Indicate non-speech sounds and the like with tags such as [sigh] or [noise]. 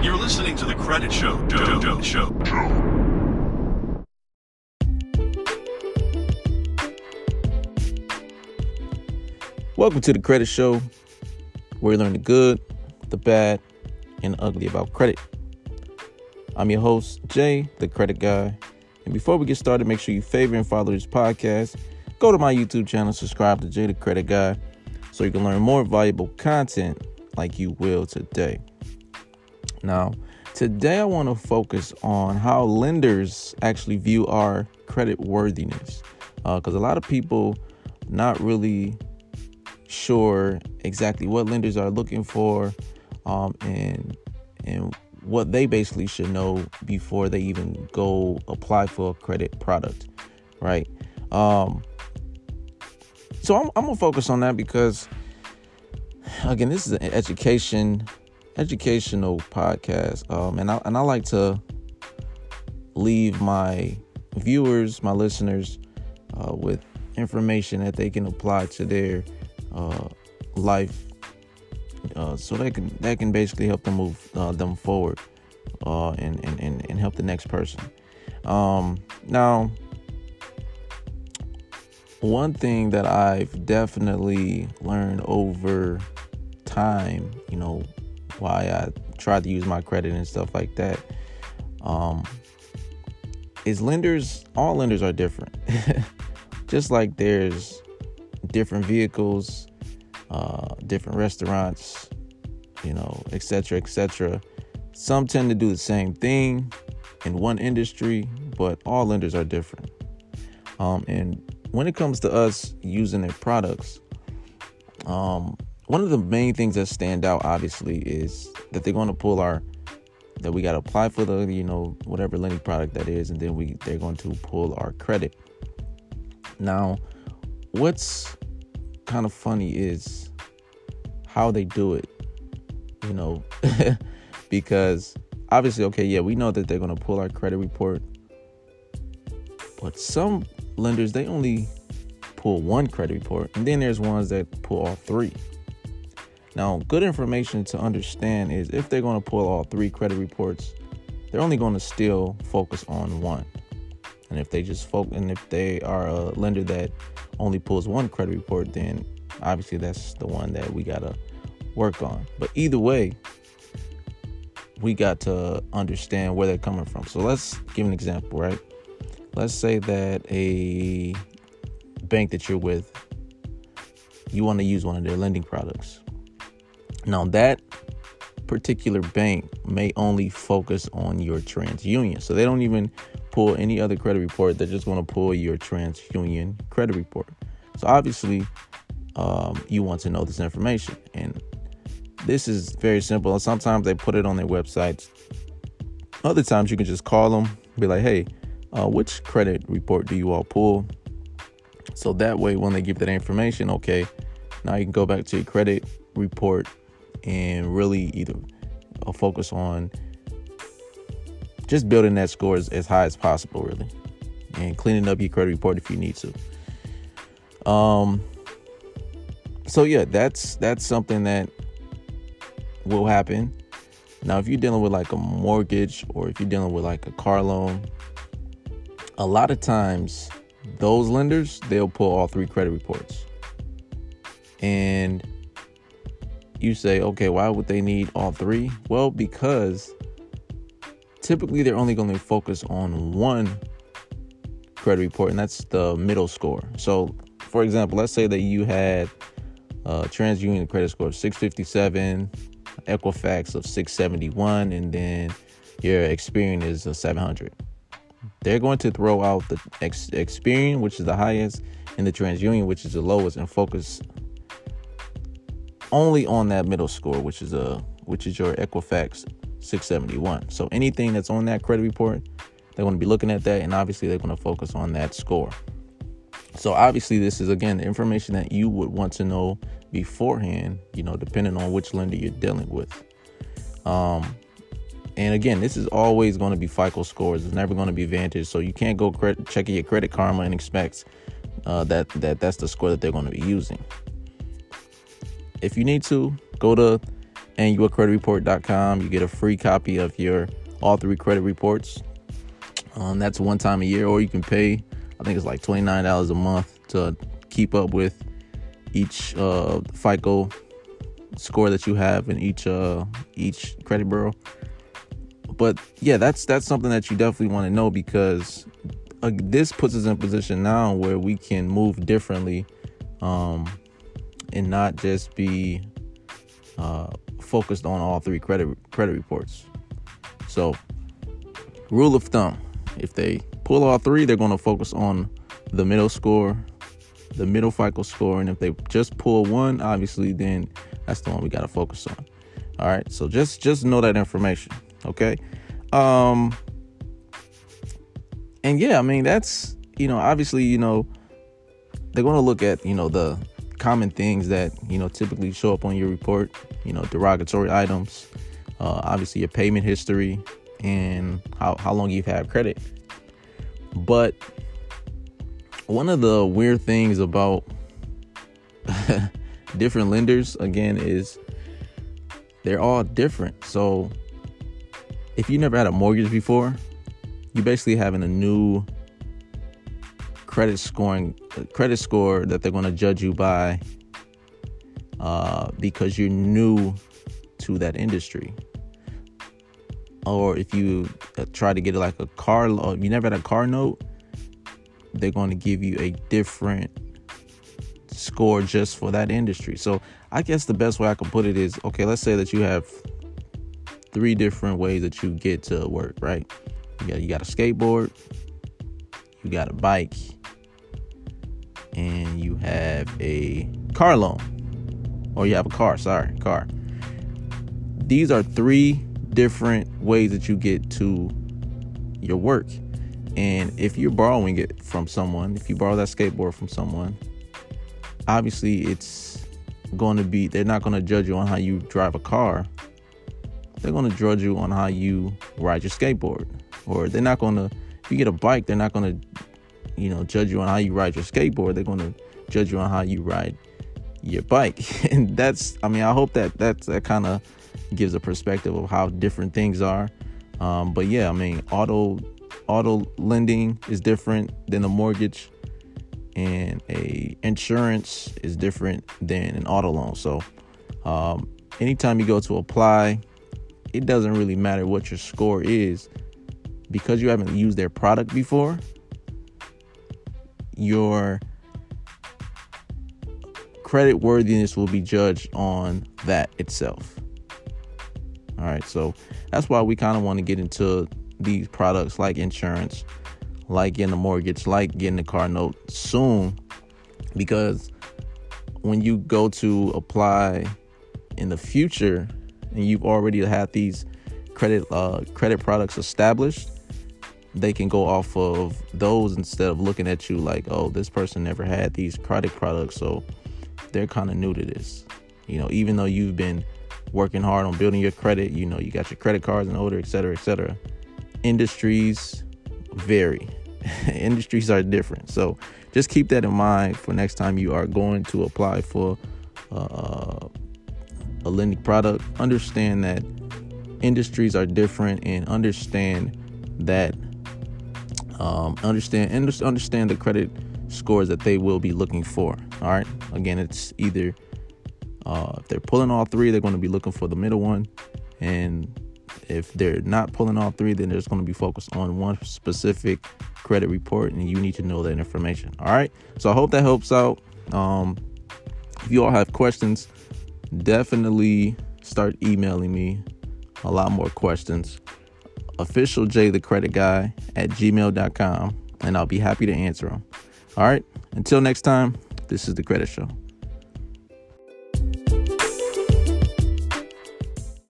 You're listening to the Credit Show. Show. Show. Show. Welcome to the Credit Show, where you learn the good, the bad, and the ugly about credit. I'm your host, Jay, the credit guy. And before we get started, make sure you favor and follow this podcast. Go to my YouTube channel, subscribe to Jay, the credit guy, so you can learn more valuable content like you will today. Now, today I want to focus on how lenders actually view our credit worthiness. Because a lot of people not really sure exactly what lenders are looking for um, and and what they basically should know before they even go apply for a credit product right um, so I'm, I'm gonna focus on that because again this is an education educational podcast um, and I and I like to leave my viewers my listeners uh, with information that they can apply to their uh, life, uh, so that can that can basically help them move uh, them forward uh, and, and and and help the next person. Um, now, one thing that I've definitely learned over time, you know, why I try to use my credit and stuff like that, um, is lenders. All lenders are different. [laughs] Just like there's different vehicles, uh, different restaurants, you know, etc., etc. Some tend to do the same thing in one industry, but all lenders are different. Um, and when it comes to us using their products, um, one of the main things that stand out, obviously, is that they're going to pull our that we got to apply for the you know whatever lending product that is, and then we they're going to pull our credit. Now, what's kind of funny is how they do it, you know, [laughs] because obviously, okay, yeah, we know that they're going to pull our credit report, but some lenders they only pull one credit report, and then there's ones that pull all three. Now, good information to understand is if they're going to pull all three credit reports, they're only going to still focus on one. And if they just focus, and if they are a lender that only pulls one credit report, then obviously that's the one that we gotta work on. But either way, we got to understand where they're coming from. So let's give an example, right? Let's say that a bank that you're with, you want to use one of their lending products. Now that particular bank may only focus on your TransUnion. So they don't even pull any other credit report. They're just going to pull your TransUnion credit report. So obviously, um, you want to know this information. And this is very simple. Sometimes they put it on their websites. Other times you can just call them, be like, hey, uh, which credit report do you all pull? So that way, when they give that information, okay, now you can go back to your credit report and really either focus on just building that score as, as high as possible, really, and cleaning up your credit report if you need to. Um. So yeah, that's that's something that will happen. Now, if you're dealing with like a mortgage or if you're dealing with like a car loan, a lot of times those lenders they'll pull all three credit reports, and you say, okay, why would they need all three? Well, because typically they're only going to focus on one credit report, and that's the middle score. So, for example, let's say that you had uh, TransUnion credit score of 657, Equifax of 671, and then your Experian is a 700. They're going to throw out the ex- Experian, which is the highest, and the TransUnion, which is the lowest, and focus only on that middle score, which is a which is your Equifax 671. So anything that's on that credit report, they're going to be looking at that, and obviously they're going to focus on that score. So obviously, this is again the information that you would want to know beforehand. You know, depending on which lender you're dealing with. Um, and again, this is always going to be FICO scores. It's never going to be Vantage. So you can't go credit, checking your Credit Karma and expect uh, that that that's the score that they're going to be using. If you need to, go to annualcreditreport.com. You get a free copy of your all three credit reports. Um, that's one time a year, or you can pay. I think it's like twenty nine dollars a month to keep up with each uh, FICO score that you have in each uh, each credit bureau. But yeah, that's that's something that you definitely want to know because uh, this puts us in position now where we can move differently um, and not just be uh, focused on all three credit credit reports. So, rule of thumb: if they pull all three, they're going to focus on the middle score, the middle FICO score, and if they just pull one, obviously, then that's the one we got to focus on. All right, so just just know that information, okay? Um, and yeah, I mean that's you know obviously you know they're going to look at you know the common things that you know typically show up on your report. You know, derogatory items, uh, obviously your payment history, and how how long you've had credit. But one of the weird things about [laughs] different lenders again is they're all different. So if you never had a mortgage before, you're basically having a new credit scoring credit score that they're going to judge you by uh, because you're new to that industry. Or if you uh, try to get like a car, or you never had a car note, they're going to give you a different score just for that industry. So I guess the best way I can put it is okay, let's say that you have three different ways that you get to work, right? You got you got a skateboard, you got a bike, and you have a car loan. Or you have a car, sorry, car. These are three different ways that you get to your work. And if you're borrowing it from someone, if you borrow that skateboard from someone, obviously it's going to be, they're not going to judge you on how you drive a car. They're going to judge you on how you ride your skateboard. Or they're not going to, if you get a bike, they're not going to, you know, judge you on how you ride your skateboard. They're going to judge you on how you ride your bike. [laughs] and that's, I mean, I hope that that's, that kind of gives a perspective of how different things are. Um, but yeah, I mean, auto auto lending is different than a mortgage and a insurance is different than an auto loan so um, anytime you go to apply it doesn't really matter what your score is because you haven't used their product before your credit worthiness will be judged on that itself. All right so that's why we kind of want to get into these products like insurance, like getting a mortgage, like getting a car note soon. Because when you go to apply in the future and you've already had these credit uh, credit products established, they can go off of those instead of looking at you like, oh, this person never had these credit products, so they're kind of new to this. You know, even though you've been working hard on building your credit, you know, you got your credit cards in order, et cetera, et cetera industries vary. [laughs] industries are different. So just keep that in mind for next time you are going to apply for uh, a lending product. Understand that industries are different and understand that um, understand understand the credit scores that they will be looking for. All right. Again, it's either uh, if they're pulling all three, they're going to be looking for the middle one, and if they're not pulling all three, then they're just going to be focused on one specific credit report, and you need to know that information. All right. So I hope that helps out. Um, if you all have questions, definitely start emailing me a lot more questions. Official Jay the credit guy at gmail.com, and I'll be happy to answer them. All right. Until next time, this is the credit show.